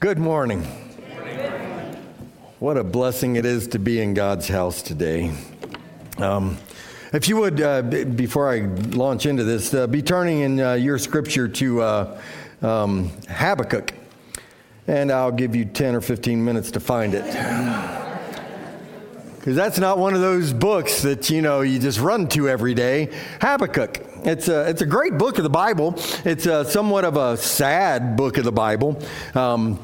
Good morning. What a blessing it is to be in God's house today. Um, if you would, uh, b- before I launch into this, uh, be turning in uh, your scripture to uh, um, Habakkuk, and I'll give you 10 or 15 minutes to find it. Because that's not one of those books that, you know, you just run to every day. Habakkuk. It's a, it's a great book of the Bible. It's a, somewhat of a sad book of the Bible. Um,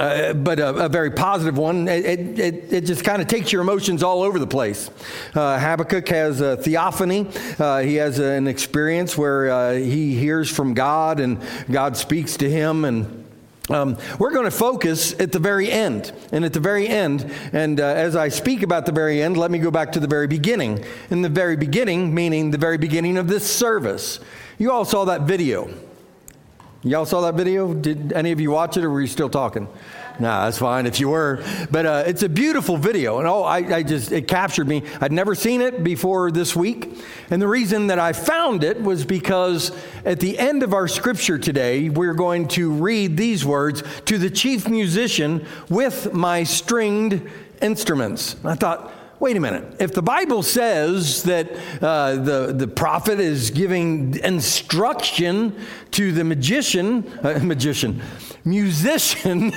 uh, but a, a, very positive one. It, it, it just kind of takes your emotions all over the place. Uh, Habakkuk has a theophany. Uh, he has an experience where uh, he hears from God and God speaks to him and um, we're going to focus at the very end. And at the very end, and uh, as I speak about the very end, let me go back to the very beginning. In the very beginning, meaning the very beginning of this service. You all saw that video. Y'all saw that video? Did any of you watch it or were you still talking? Nah, that's fine if you were. But uh, it's a beautiful video. And oh, I, I, just, it captured me. I'd never seen it before this week. And the reason that I found it was because at the end of our scripture today, we're going to read these words to the chief musician with my stringed instruments. I thought, wait a minute. If the Bible says that uh, the, the prophet is giving instruction to the magician, uh, magician, musician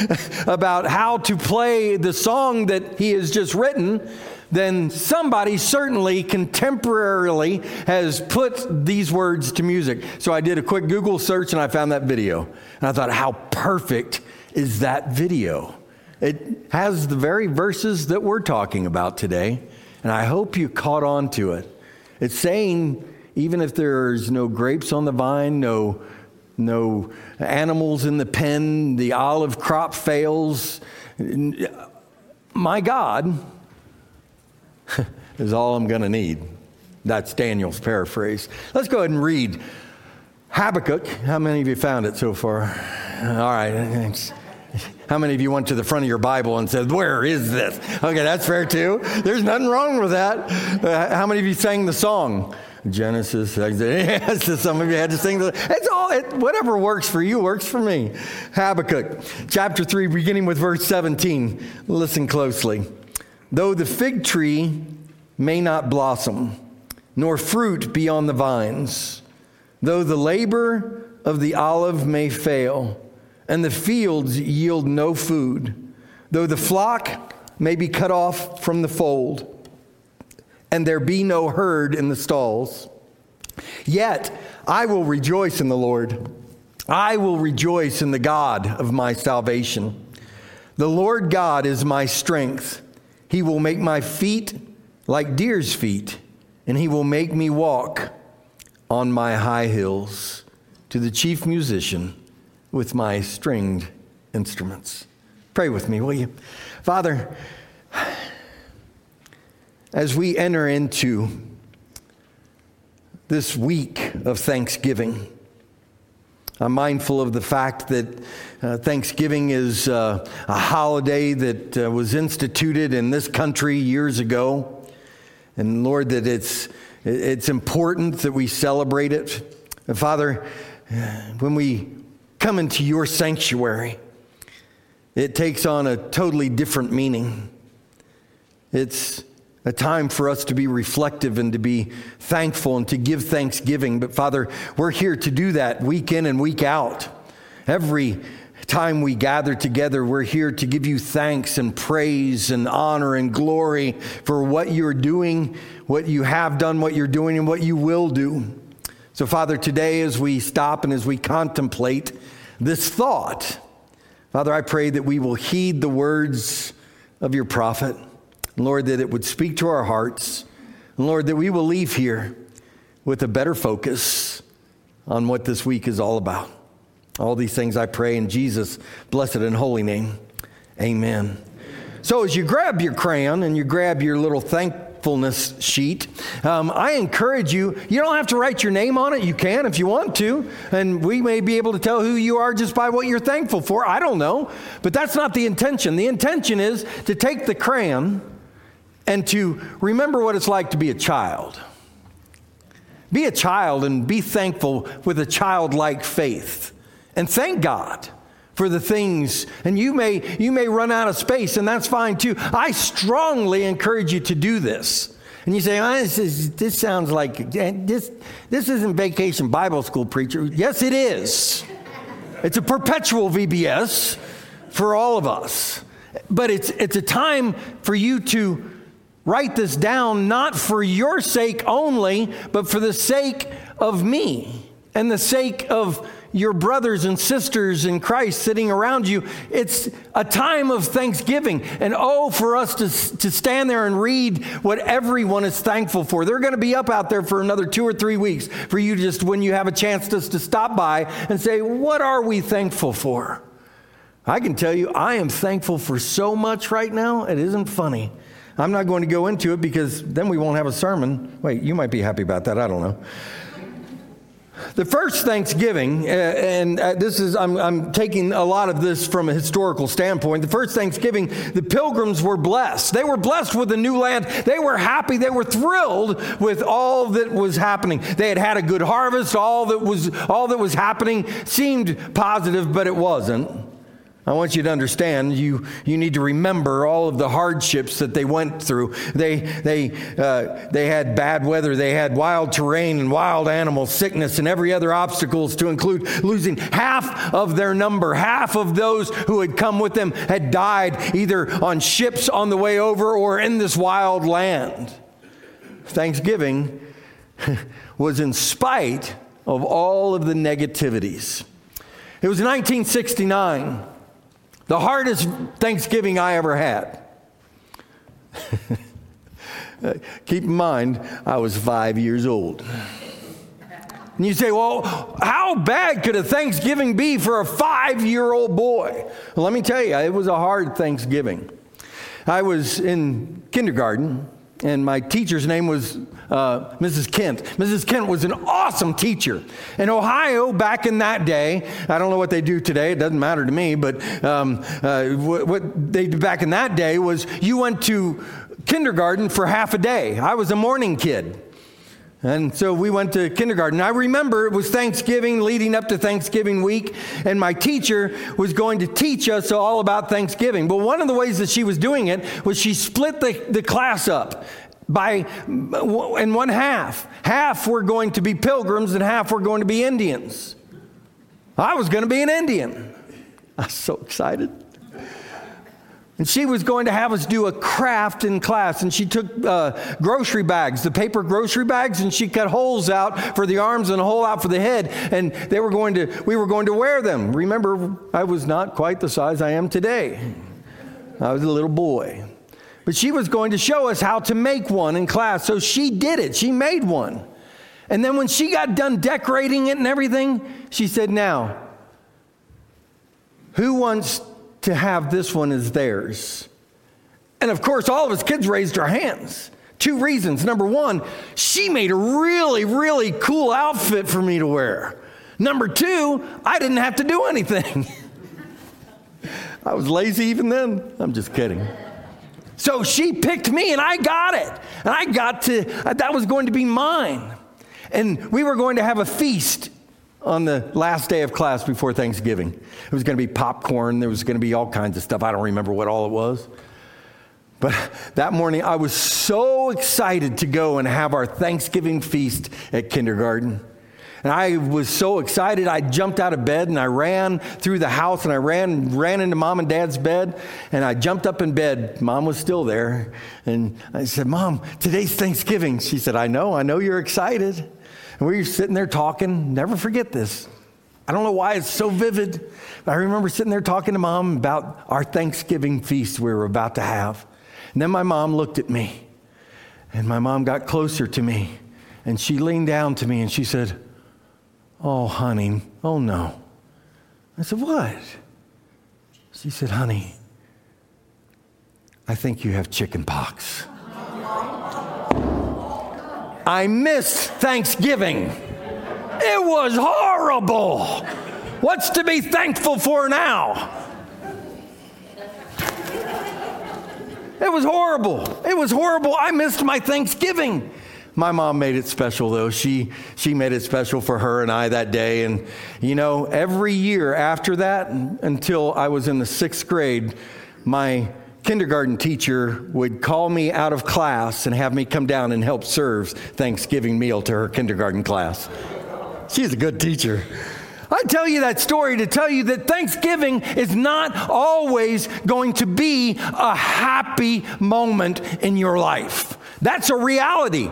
about how to play the song that he has just written, then somebody certainly contemporarily has put these words to music. So I did a quick Google search and I found that video. And I thought, how perfect is that video? It has the very verses that we're talking about today, and I hope you caught on to it. It's saying, even if there's no grapes on the vine, no, no animals in the pen, the olive crop fails, my God is all I'm going to need. That's Daniel's paraphrase. Let's go ahead and read Habakkuk. How many of you found it so far? All right. Thanks. How many of you went to the front of your Bible and said, Where is this? Okay, that's fair too. There's nothing wrong with that. Uh, how many of you sang the song? Genesis, yes, some of you had to sing the, it's all, it, whatever works for you works for me. Habakkuk, chapter 3, beginning with verse 17. Listen closely. Though the fig tree may not blossom, nor fruit be on the vines, though the labor of the olive may fail, and the fields yield no food, though the flock may be cut off from the fold, and there be no herd in the stalls. Yet I will rejoice in the Lord. I will rejoice in the God of my salvation. The Lord God is my strength. He will make my feet like deer's feet, and he will make me walk on my high hills. To the chief musician, with my stringed instruments. Pray with me, will you? Father, as we enter into this week of Thanksgiving, I'm mindful of the fact that uh, Thanksgiving is uh, a holiday that uh, was instituted in this country years ago. And Lord, that it's, it's important that we celebrate it. And Father, when we come into your sanctuary, it takes on a totally different meaning. It's a time for us to be reflective and to be thankful and to give thanksgiving. But Father, we're here to do that week in and week out. Every time we gather together, we're here to give you thanks and praise and honor and glory for what you're doing, what you have done, what you're doing, and what you will do. So, Father, today as we stop and as we contemplate this thought. Father, I pray that we will heed the words of your prophet. Lord, that it would speak to our hearts. Lord, that we will leave here with a better focus on what this week is all about. All these things I pray in Jesus' blessed and holy name. Amen. So, as you grab your crayon and you grab your little thank thankfulness sheet. Um, I encourage you, you don't have to write your name on it. You can if you want to. And we may be able to tell who you are just by what you're thankful for. I don't know. But that's not the intention. The intention is to take the crayon and to remember what it's like to be a child. Be a child and be thankful with a childlike faith. And thank God for the things. And you may you may run out of space and that's fine too. I strongly encourage you to do this. And you say oh, this, is, this sounds like eh, this this isn't vacation bible school preacher. Yes it is. It's a perpetual vbs for all of us. But it's it's a time for you to write this down not for your sake only but for the sake of me and the sake of your brothers and sisters in Christ sitting around you. It's a time of thanksgiving. And oh, for us to, to stand there and read what everyone is thankful for. They're going to be up out there for another two or three weeks for you just when you have a chance just to stop by and say, What are we thankful for? I can tell you, I am thankful for so much right now, it isn't funny. I'm not going to go into it because then we won't have a sermon. Wait, you might be happy about that. I don't know. The first Thanksgiving, uh, and uh, this is, I'm, I'm, taking a lot of this from a historical standpoint. The first Thanksgiving, the pilgrims were blessed. They were blessed with a new land. They were happy. They were thrilled with all that was happening. They had had a good harvest. All that was, all that was happening seemed positive, but it wasn't. I want you to understand, you, you need to remember all of the hardships that they went through. They, they, uh, they had bad weather, they had wild terrain and wild animals, sickness, and every other obstacles to include losing half of their number. Half of those who had come with them had died either on ships on the way over or in this wild land. Thanksgiving was in spite of all of the negativities. It was 1969. The hardest Thanksgiving I ever had. Keep in mind, I was five years old. And you say, well, how bad could a Thanksgiving be for a five year old boy? Well, let me tell you, it was a hard Thanksgiving. I was in kindergarten, and my teacher's name was uh, Mrs. Kent. Mrs. Kent was an awesome teacher. In Ohio, back in that day, I don't know what they do today, it doesn't matter to me, but um, uh, what, what they did back in that day was you went to kindergarten for half a day. I was a morning kid. And so we went to kindergarten. I remember it was Thanksgiving, leading up to Thanksgiving week, and my teacher was going to teach us all about Thanksgiving. But one of the ways that she was doing it was she split the, the class up by in one half. Half were going to be pilgrims and half were going to be Indians. I was going to be an Indian. I was so excited. And she was going to have us do a craft in class. And she took uh, grocery bags, the paper grocery bags, and she cut holes out for the arms and a hole out for the head. And they were going to, we were going to wear them. Remember, I was not quite the size I am today. I was a little boy. But she was going to show us how to make one in class. So she did it. She made one. And then when she got done decorating it and everything, she said, Now, who wants to have this one as theirs? And of course, all of us kids raised our hands. Two reasons. Number one, she made a really, really cool outfit for me to wear. Number two, I didn't have to do anything. I was lazy even then. I'm just kidding. So she picked me and I got it. And I got to, that was going to be mine. And we were going to have a feast on the last day of class before Thanksgiving. It was going to be popcorn, there was going to be all kinds of stuff. I don't remember what all it was. But that morning, I was so excited to go and have our Thanksgiving feast at kindergarten. And I was so excited, I jumped out of bed and I ran through the house and I ran, ran into mom and dad's bed and I jumped up in bed. Mom was still there. And I said, Mom, today's Thanksgiving. She said, I know, I know you're excited. And we were sitting there talking. Never forget this. I don't know why it's so vivid, but I remember sitting there talking to mom about our Thanksgiving feast we were about to have. And then my mom looked at me, and my mom got closer to me, and she leaned down to me and she said, Oh, honey, oh no. I said, What? She said, Honey, I think you have chicken pox. I missed Thanksgiving. It was horrible. What's to be thankful for now? It was horrible. It was horrible. I missed my Thanksgiving. My mom made it special though. She she made it special for her and I that day. And you know, every year after that, until I was in the sixth grade, my kindergarten teacher would call me out of class and have me come down and help serve Thanksgiving meal to her kindergarten class. She's a good teacher. I tell you that story to tell you that Thanksgiving is not always going to be a happy moment in your life. That's a reality.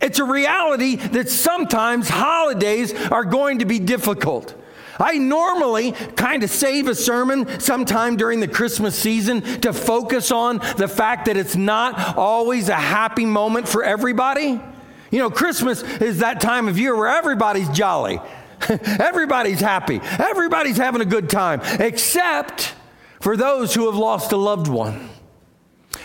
It's a reality that sometimes holidays are going to be difficult. I normally kind of save a sermon sometime during the Christmas season to focus on the fact that it's not always a happy moment for everybody. You know, Christmas is that time of year where everybody's jolly, everybody's happy, everybody's having a good time, except for those who have lost a loved one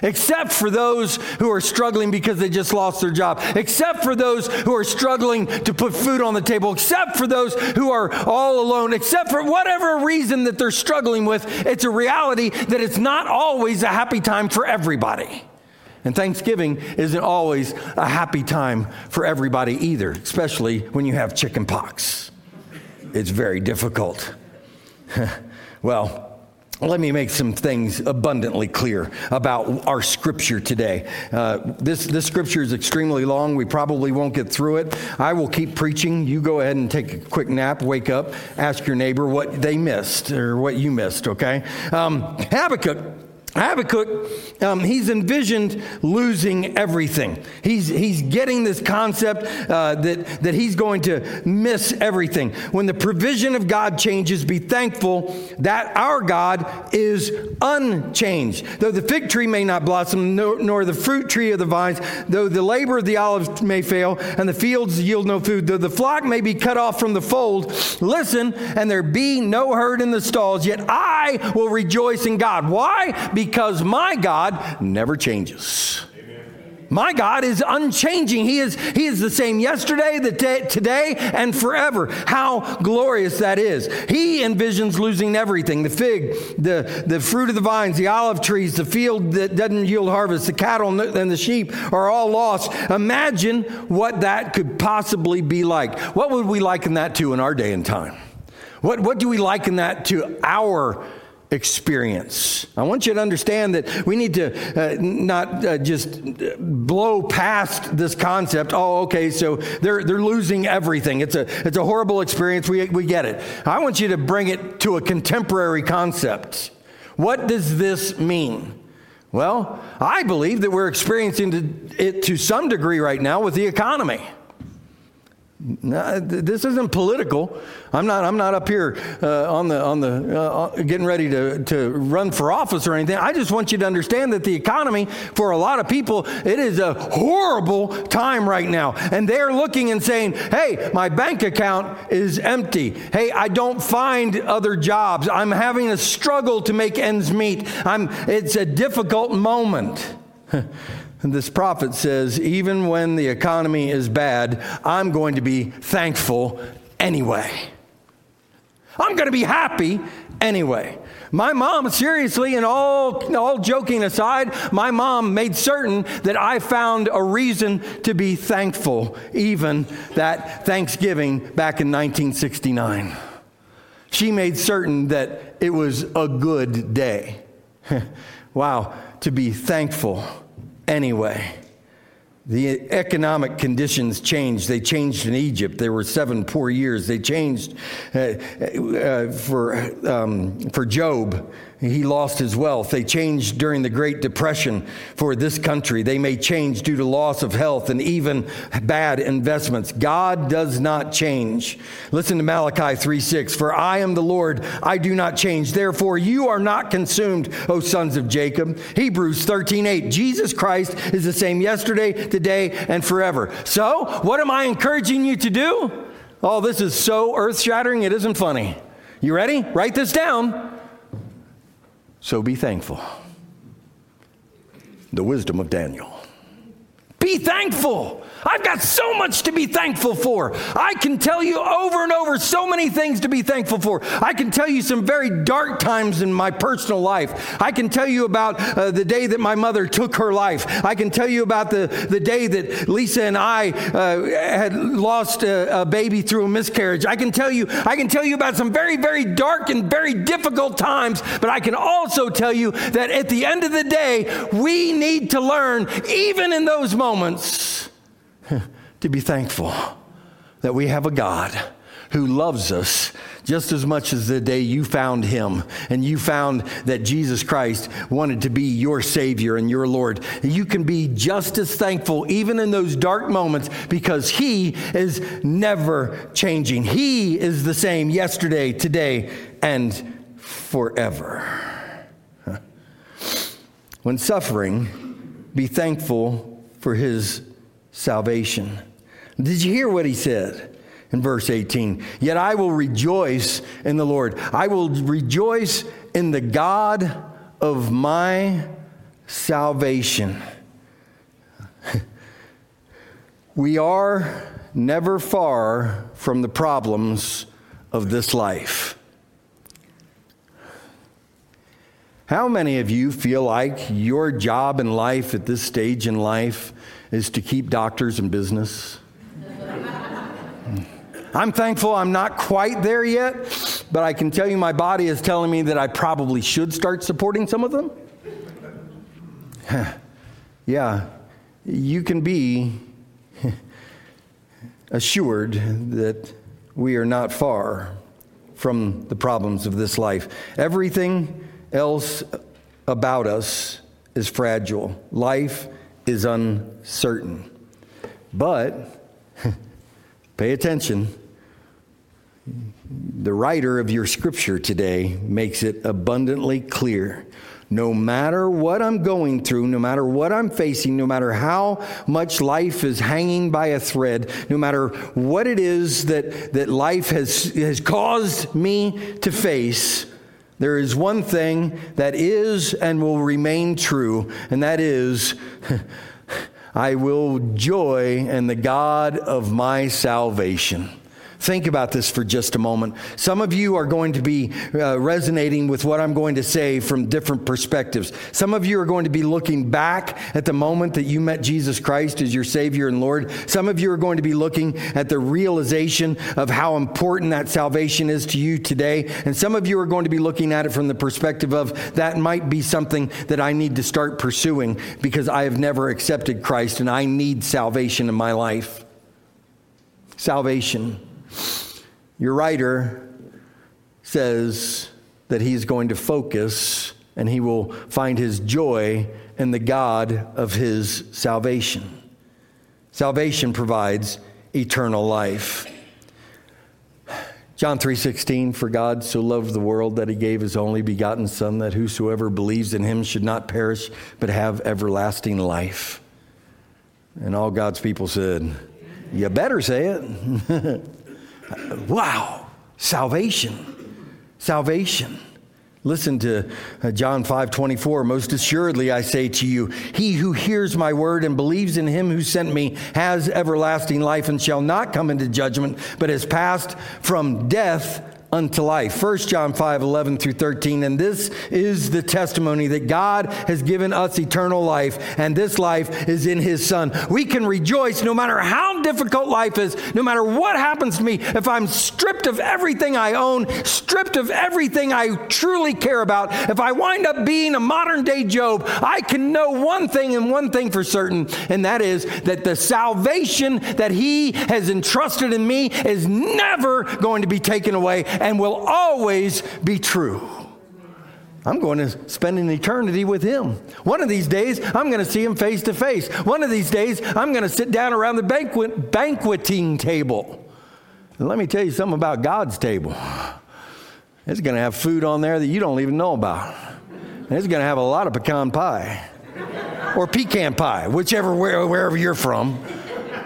except for those who are struggling because they just lost their job, except for those who are struggling to put food on the table, except for those who are all alone, except for whatever reason that they're struggling with. It's a reality that it's not always a happy time for everybody. And Thanksgiving isn't always a happy time for everybody either, especially when you have chicken pox. It's very difficult. well, let me make some things abundantly clear about our scripture today. Uh, this, this scripture is extremely long. We probably won't get through it. I will keep preaching. You go ahead and take a quick nap, wake up, ask your neighbor what they missed or what you missed, okay? Um, Habakkuk Habakkuk, um, he's envisioned losing everything. He's, he's getting this concept uh, that, that he's going to miss everything. When the provision of God changes, be thankful that our God is unchanged. Though the fig tree may not blossom, nor, nor the fruit tree of the vines, though the labor of the olive may fail, and the fields yield no food, though the flock may be cut off from the fold, listen, and there be no herd in the stalls, yet I will rejoice in God. Why? Because because my God never changes. My God is unchanging. He is, he is the same yesterday, the day, today, and forever. How glorious that is. He envisions losing everything the fig, the, the fruit of the vines, the olive trees, the field that doesn't yield harvest, the cattle and the sheep are all lost. Imagine what that could possibly be like. What would we liken that to in our day and time? What, what do we liken that to our experience. I want you to understand that we need to uh, not uh, just blow past this concept. Oh, okay, so they're, they're losing everything. It's a, it's a horrible experience. We, we get it. I want you to bring it to a contemporary concept. What does this mean? Well, I believe that we're experiencing it to some degree right now with the economy. This isn't political. I'm not. I'm not up here uh, on the on the uh, uh, getting ready to to run for office or anything. I just want you to understand that the economy for a lot of people it is a horrible time right now, and they're looking and saying, "Hey, my bank account is empty. Hey, I don't find other jobs. I'm having a struggle to make ends meet. I'm. It's a difficult moment." And this prophet says, even when the economy is bad, I'm going to be thankful anyway. I'm going to be happy anyway. My mom, seriously, and all, all joking aside, my mom made certain that I found a reason to be thankful, even that Thanksgiving back in 1969. She made certain that it was a good day. wow, to be thankful anyway. The economic conditions changed. They changed in Egypt. There were seven poor years. They changed uh, uh, for, um, for Job. He lost his wealth. They changed during the Great Depression for this country. They may change due to loss of health and even bad investments. God does not change. Listen to Malachi 3 6. For I am the Lord, I do not change. Therefore, you are not consumed, O sons of Jacob. Hebrews 13 8. Jesus Christ is the same yesterday, today, and forever. So, what am I encouraging you to do? Oh, this is so earth shattering, it isn't funny. You ready? Write this down. So be thankful. The wisdom of Daniel. Be thankful. I've got so much to be thankful for. I can tell you over and over so many things to be thankful for. I can tell you some very dark times in my personal life. I can tell you about uh, the day that my mother took her life. I can tell you about the, the day that Lisa and I uh, had lost a, a baby through a miscarriage. I can tell you I can tell you about some very very dark and very difficult times, but I can also tell you that at the end of the day, we need to learn even in those moments to be thankful that we have a God who loves us just as much as the day you found him and you found that Jesus Christ wanted to be your Savior and your Lord. You can be just as thankful even in those dark moments because he is never changing. He is the same yesterday, today, and forever. When suffering, be thankful for his salvation. Did you hear what he said? in verse 18. Yet I will rejoice in the Lord. I will rejoice in the God of my salvation. we are never far from the problems of this life. How many of you feel like your job in life at this stage in life is to keep doctors in business? I'm thankful I'm not quite there yet, but I can tell you my body is telling me that I probably should start supporting some of them. yeah, you can be assured that we are not far from the problems of this life. Everything else about us is fragile, life is uncertain. But pay attention the writer of your scripture today makes it abundantly clear. No matter what I'm going through, no matter what I'm facing, no matter how much life is hanging by a thread, no matter what it is that, that life has, has caused me to face, there is one thing that is and will remain true, and that is I will joy in the God of my salvation. Think about this for just a moment. Some of you are going to be uh, resonating with what I'm going to say from different perspectives. Some of you are going to be looking back at the moment that you met Jesus Christ as your Savior and Lord. Some of you are going to be looking at the realization of how important that salvation is to you today. And some of you are going to be looking at it from the perspective of that might be something that I need to start pursuing because I have never accepted Christ and I need salvation in my life. Salvation. Your writer says that he's going to focus and he will find his joy in the God of his salvation. Salvation provides eternal life. John 3:16 for God so loved the world that he gave his only begotten son that whosoever believes in him should not perish but have everlasting life. And all God's people said, "You better say it." Wow, salvation. Salvation. Listen to uh, John 5 24. Most assuredly, I say to you, he who hears my word and believes in him who sent me has everlasting life and shall not come into judgment, but has passed from death unto life. 1 John 5 11 through 13. And this is the testimony that God has given us eternal life, and this life is in his Son. We can rejoice no matter how difficult life is, no matter what happens to me. If I'm stripped of everything I own, stripped of everything I truly care about, if I wind up being a modern day Job, I can know one thing and one thing for certain, and that is that the salvation that he has entrusted in me is never going to be taken away and will always be true. I'm going to spend an eternity with him. One of these days, I'm going to see him face to face. One of these days, I'm going to sit down around the banquet, banqueting table. And let me tell you something about God's table. It's going to have food on there that you don't even know about. And it's going to have a lot of pecan pie or pecan pie, whichever, wherever you're from.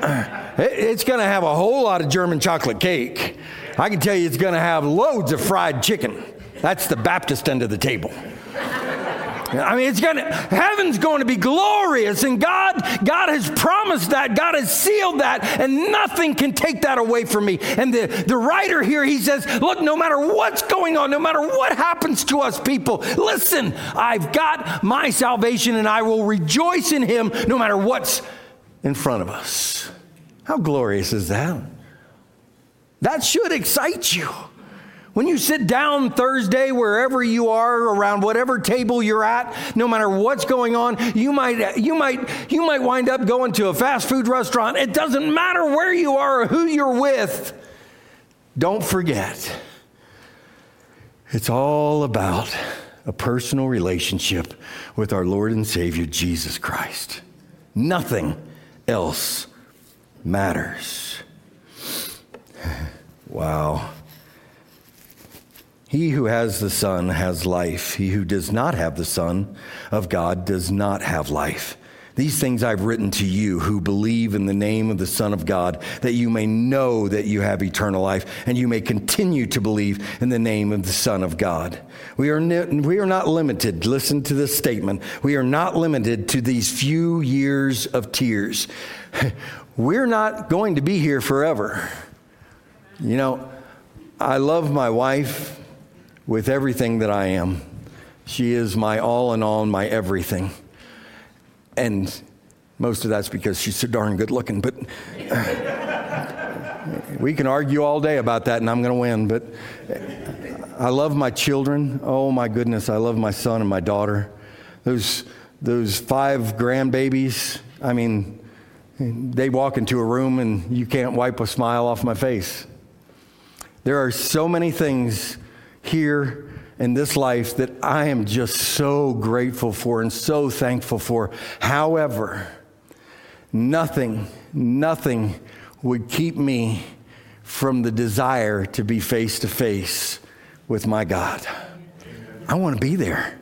It's going to have a whole lot of German chocolate cake. I can tell you it's going to have loads of fried chicken. That's the Baptist end of the table. I mean, it's going to, heaven's going to be glorious, and God, God has promised that, God has sealed that, and nothing can take that away from me. And the, the writer here, he says, Look, no matter what's going on, no matter what happens to us people, listen, I've got my salvation, and I will rejoice in him no matter what's in front of us. How glorious is that? That should excite you. When you sit down Thursday, wherever you are, around whatever table you're at, no matter what's going on, you might, you might, you might wind up going to a fast food restaurant. It doesn't matter where you are or who you're with. Don't forget, it's all about a personal relationship with our Lord and Savior, Jesus Christ. Nothing else matters. Wow. He who has the Son has life. He who does not have the Son of God does not have life. These things I've written to you who believe in the name of the Son of God, that you may know that you have eternal life, and you may continue to believe in the name of the Son of God. We are, we are not limited, listen to this statement, we are not limited to these few years of tears. We're not going to be here forever. You know, I love my wife with everything that I am. She is my all in all and my everything. And most of that's because she's so darn good looking. But we can argue all day about that, and I'm going to win. But I love my children. Oh, my goodness. I love my son and my daughter. Those, those five grandbabies, I mean, they walk into a room and you can't wipe a smile off my face. There are so many things here in this life that I am just so grateful for and so thankful for. However, nothing, nothing would keep me from the desire to be face to face with my God. I want to be there.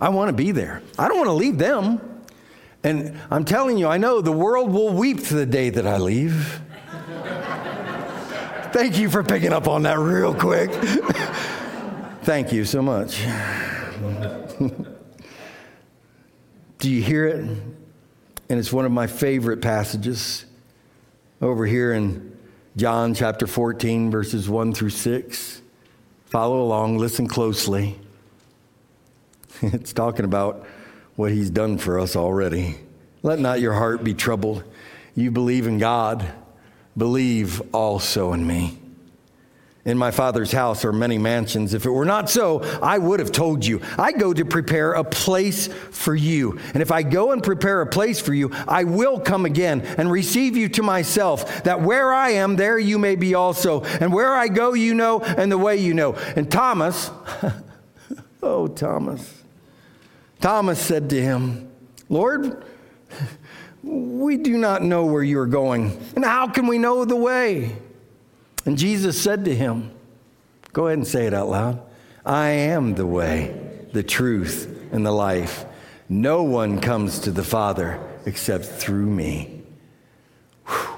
I want to be there. I don't want to leave them. And I'm telling you, I know the world will weep the day that I leave. Thank you for picking up on that real quick. Thank you so much. Do you hear it? And it's one of my favorite passages over here in John chapter 14, verses 1 through 6. Follow along, listen closely. It's talking about what he's done for us already. Let not your heart be troubled. You believe in God, believe also in me. In my father's house are many mansions. If it were not so, I would have told you. I go to prepare a place for you. And if I go and prepare a place for you, I will come again and receive you to myself, that where I am, there you may be also. And where I go, you know, and the way you know. And Thomas, oh, Thomas, Thomas said to him, Lord, we do not know where you are going, and how can we know the way? And Jesus said to him, Go ahead and say it out loud I am the way, the truth, and the life. No one comes to the Father except through me. Whew.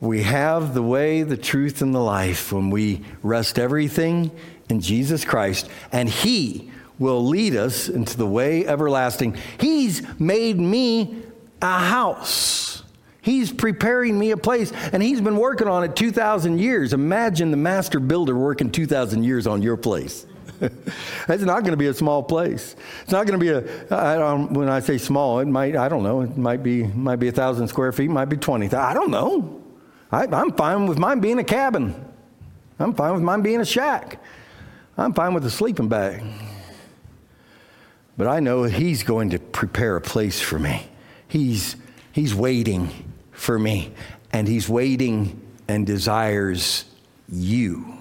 We have the way, the truth, and the life when we rest everything in Jesus Christ, and He will lead us into the way everlasting. He's made me a house. He's preparing me a place, and he's been working on it 2,000 years. Imagine the master builder working 2,000 years on your place. it's not going to be a small place. It's not going to be a. I when I say small, it might. I don't know. It might be might be a thousand square feet. Might be twenty. I don't know. I, I'm fine with mine being a cabin. I'm fine with mine being a shack. I'm fine with a sleeping bag. But I know He's going to prepare a place for me. He's He's waiting for me. And He's waiting and desires you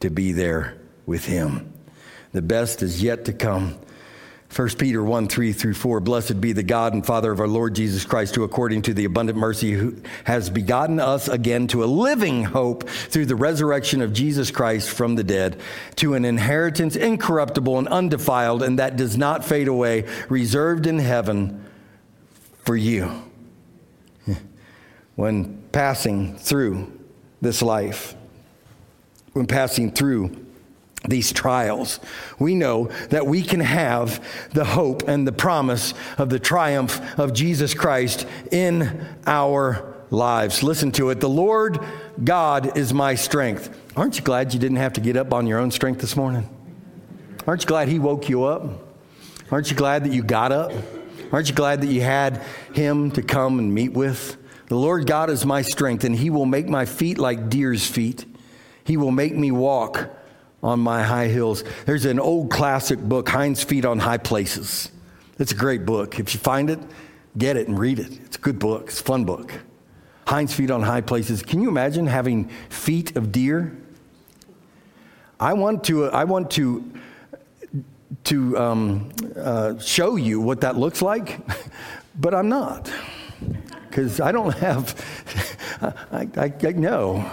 to be there with Him. The best is yet to come. 1 Peter 1 3 through 4 Blessed be the God and Father of our Lord Jesus Christ, who according to the abundant mercy who has begotten us again to a living hope through the resurrection of Jesus Christ from the dead, to an inheritance incorruptible and undefiled, and that does not fade away, reserved in heaven for you. When passing through this life, when passing through these trials, we know that we can have the hope and the promise of the triumph of Jesus Christ in our lives. Listen to it. The Lord God is my strength. Aren't you glad you didn't have to get up on your own strength this morning? Aren't you glad He woke you up? Aren't you glad that you got up? Aren't you glad that you had Him to come and meet with? The Lord God is my strength, and He will make my feet like deer's feet. He will make me walk on my high hills. There's an old classic book, Hinds Feet on High Places. It's a great book. If you find it, get it and read it. It's a good book, it's a fun book. Hinds Feet on High Places. Can you imagine having feet of deer? I want to, I want to, to um, uh, show you what that looks like, but I'm not. Because I don't have, I, I, I know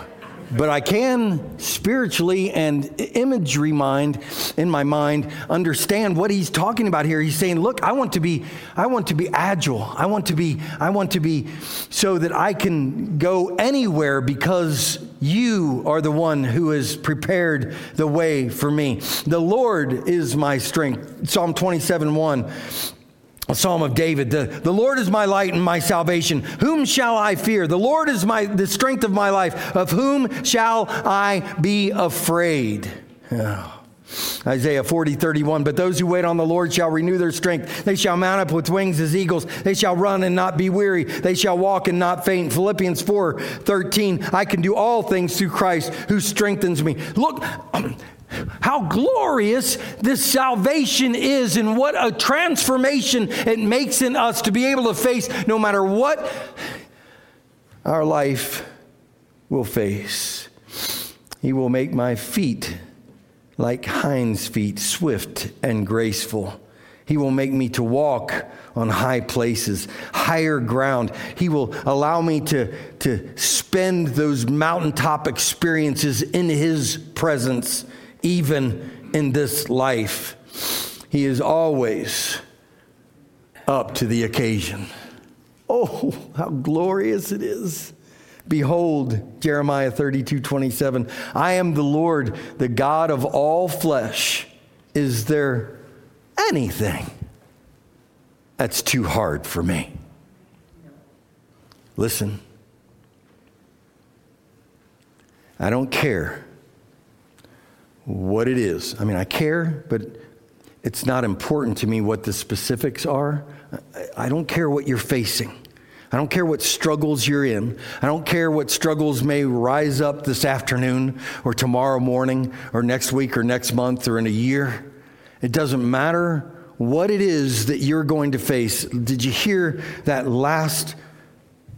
but I can spiritually and imagery mind in my mind understand what he's talking about here. He's saying, "Look, I want to be I want to be agile. I want to be I want to be so that I can go anywhere because you are the one who has prepared the way for me. The Lord is my strength." Psalm 27 1 a psalm of David. The, the Lord is my light and my salvation. Whom shall I fear? The Lord is my, the strength of my life. Of whom shall I be afraid? Oh. Isaiah 40, 31. But those who wait on the Lord shall renew their strength. They shall mount up with wings as eagles. They shall run and not be weary. They shall walk and not faint. Philippians 4, 13. I can do all things through Christ who strengthens me. Look, how glorious this salvation is and what a transformation it makes in us to be able to face no matter what our life will face. He will make my feet like hinds' feet, swift and graceful. He will make me to walk on high places, higher ground. He will allow me to, to spend those mountaintop experiences in His presence even in this life. He is always up to the occasion. Oh, how glorious it is. Behold, Jeremiah 32 27, I am the Lord, the God of all flesh. Is there anything that's too hard for me? Listen, I don't care what it is. I mean, I care, but it's not important to me what the specifics are. I don't care what you're facing. I don't care what struggles you're in. I don't care what struggles may rise up this afternoon or tomorrow morning or next week or next month or in a year. It doesn't matter what it is that you're going to face. Did you hear that last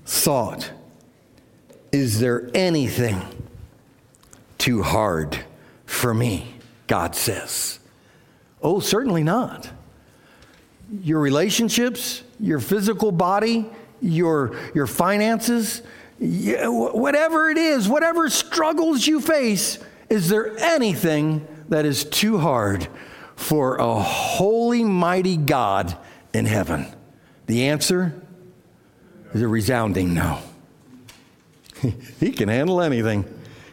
thought? Is there anything too hard? For me, God says. Oh, certainly not. Your relationships, your physical body, your, your finances, whatever it is, whatever struggles you face, is there anything that is too hard for a holy, mighty God in heaven? The answer is a resounding no. he can handle anything.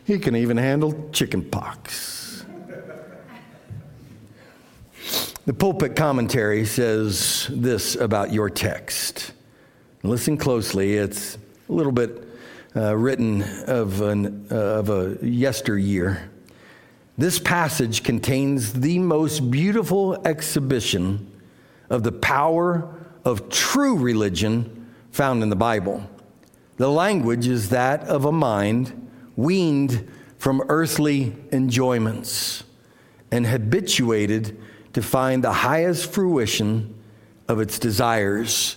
He can even handle chicken pox. The pulpit commentary says this about your text. Listen closely. It's a little bit uh, written of, an, uh, of a yesteryear. This passage contains the most beautiful exhibition of the power of true religion found in the Bible. The language is that of a mind weaned from earthly enjoyments and habituated to find the highest fruition of its desires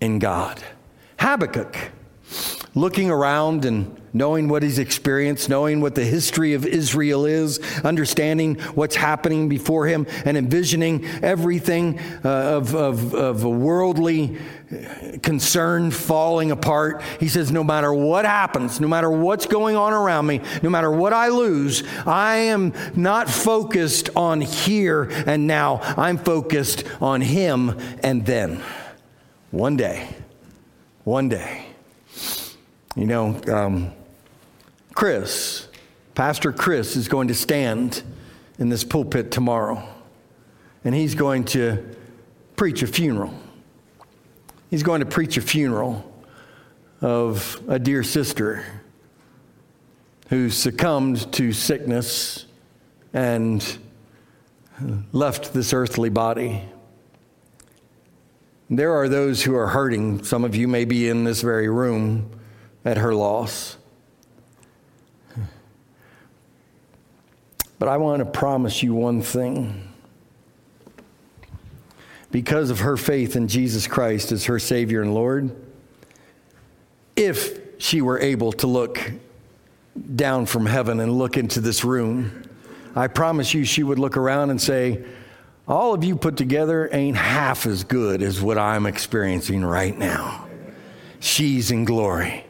in God. Habakkuk, looking around and knowing what he's experienced, knowing what the history of Israel is, understanding what's happening before him, and envisioning everything uh, of, of, of a worldly concern falling apart. He says, No matter what happens, no matter what's going on around me, no matter what I lose, I am not focused on here and now. I'm focused on him and then. One day, one day. You know, um, Chris, Pastor Chris, is going to stand in this pulpit tomorrow, and he's going to preach a funeral. He's going to preach a funeral of a dear sister who succumbed to sickness and left this earthly body. There are those who are hurting. Some of you may be in this very room at her loss. But I want to promise you one thing. Because of her faith in Jesus Christ as her Savior and Lord, if she were able to look down from heaven and look into this room, I promise you she would look around and say, All of you put together ain't half as good as what I'm experiencing right now. She's in glory.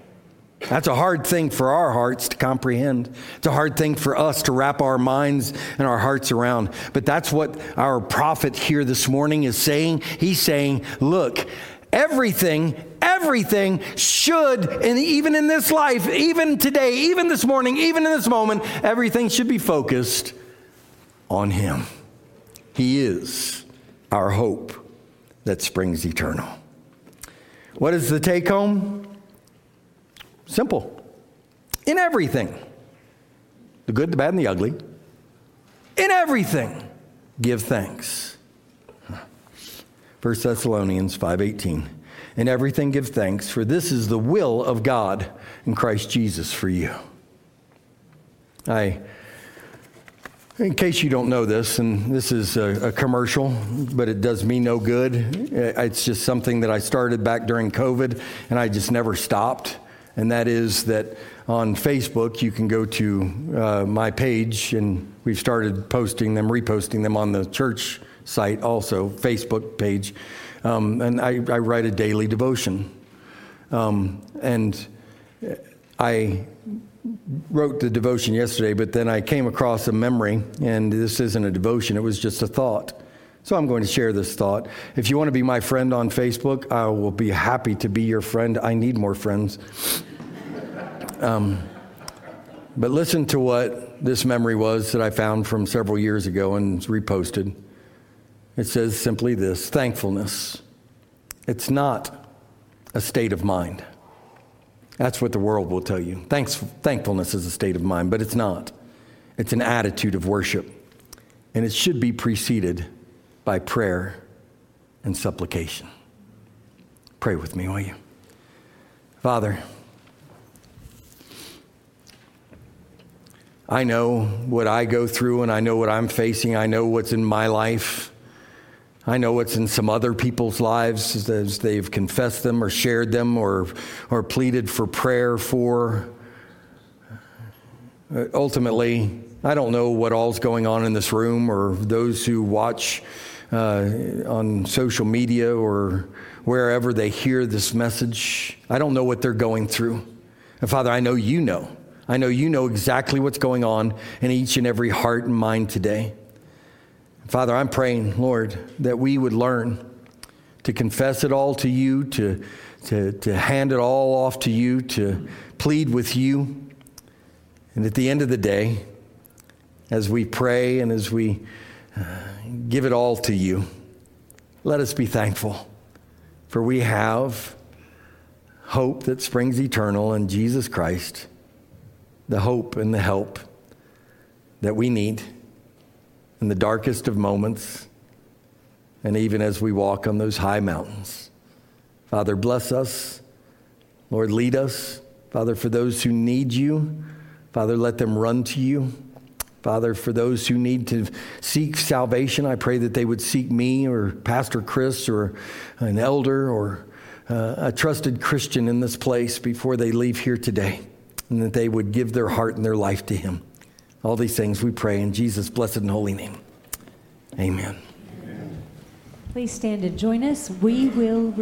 That's a hard thing for our hearts to comprehend. It's a hard thing for us to wrap our minds and our hearts around. But that's what our prophet here this morning is saying. He's saying, look, everything, everything should, and even in this life, even today, even this morning, even in this moment, everything should be focused on Him. He is our hope that springs eternal. What is the take home? Simple. In everything, the good, the bad, and the ugly, in everything, give thanks. 1 Thessalonians 5:18. In everything give thanks, for this is the will of God in Christ Jesus for you. I in case you don't know this, and this is a, a, commercial, but it does me no good. It's just something that I started back during COVID, and I just never stopped and that is that on Facebook you can go to uh, my page, and we've started posting them, reposting them on the church site also, Facebook page, um, and I, I, write a daily devotion. Um, and I wrote the devotion yesterday, but then I came across a memory, and this isn't a devotion, it was just a thought. So I'm going to share this thought. If you want to be my friend on Facebook, I will be happy to be your friend. I need more friends. Um, but listen to what this memory was that I found from several years ago and reposted. It says simply this thankfulness. It's not a state of mind. That's what the world will tell you. Thanks, thankfulness is a state of mind, but it's not. It's an attitude of worship. And it should be preceded by prayer and supplication. Pray with me, will you? Father, I know what I go through and I know what I'm facing. I know what's in my life. I know what's in some other people's lives as they've confessed them or shared them or, or pleaded for prayer for. Ultimately, I don't know what all's going on in this room or those who watch uh, on social media or wherever they hear this message. I don't know what they're going through. And Father, I know you know. I know you know exactly what's going on in each and every heart and mind today. Father, I'm praying, Lord, that we would learn to confess it all to you, to, to, to hand it all off to you, to plead with you. And at the end of the day, as we pray and as we give it all to you, let us be thankful, for we have hope that springs eternal in Jesus Christ the hope and the help that we need in the darkest of moments and even as we walk on those high mountains. Father, bless us. Lord, lead us. Father, for those who need you, Father, let them run to you. Father, for those who need to seek salvation, I pray that they would seek me or Pastor Chris or an elder or uh, a trusted Christian in this place before they leave here today and that they would give their heart and their life to Him. All these things we pray in Jesus' blessed and holy name. Amen. Please stand and join us. We will remain.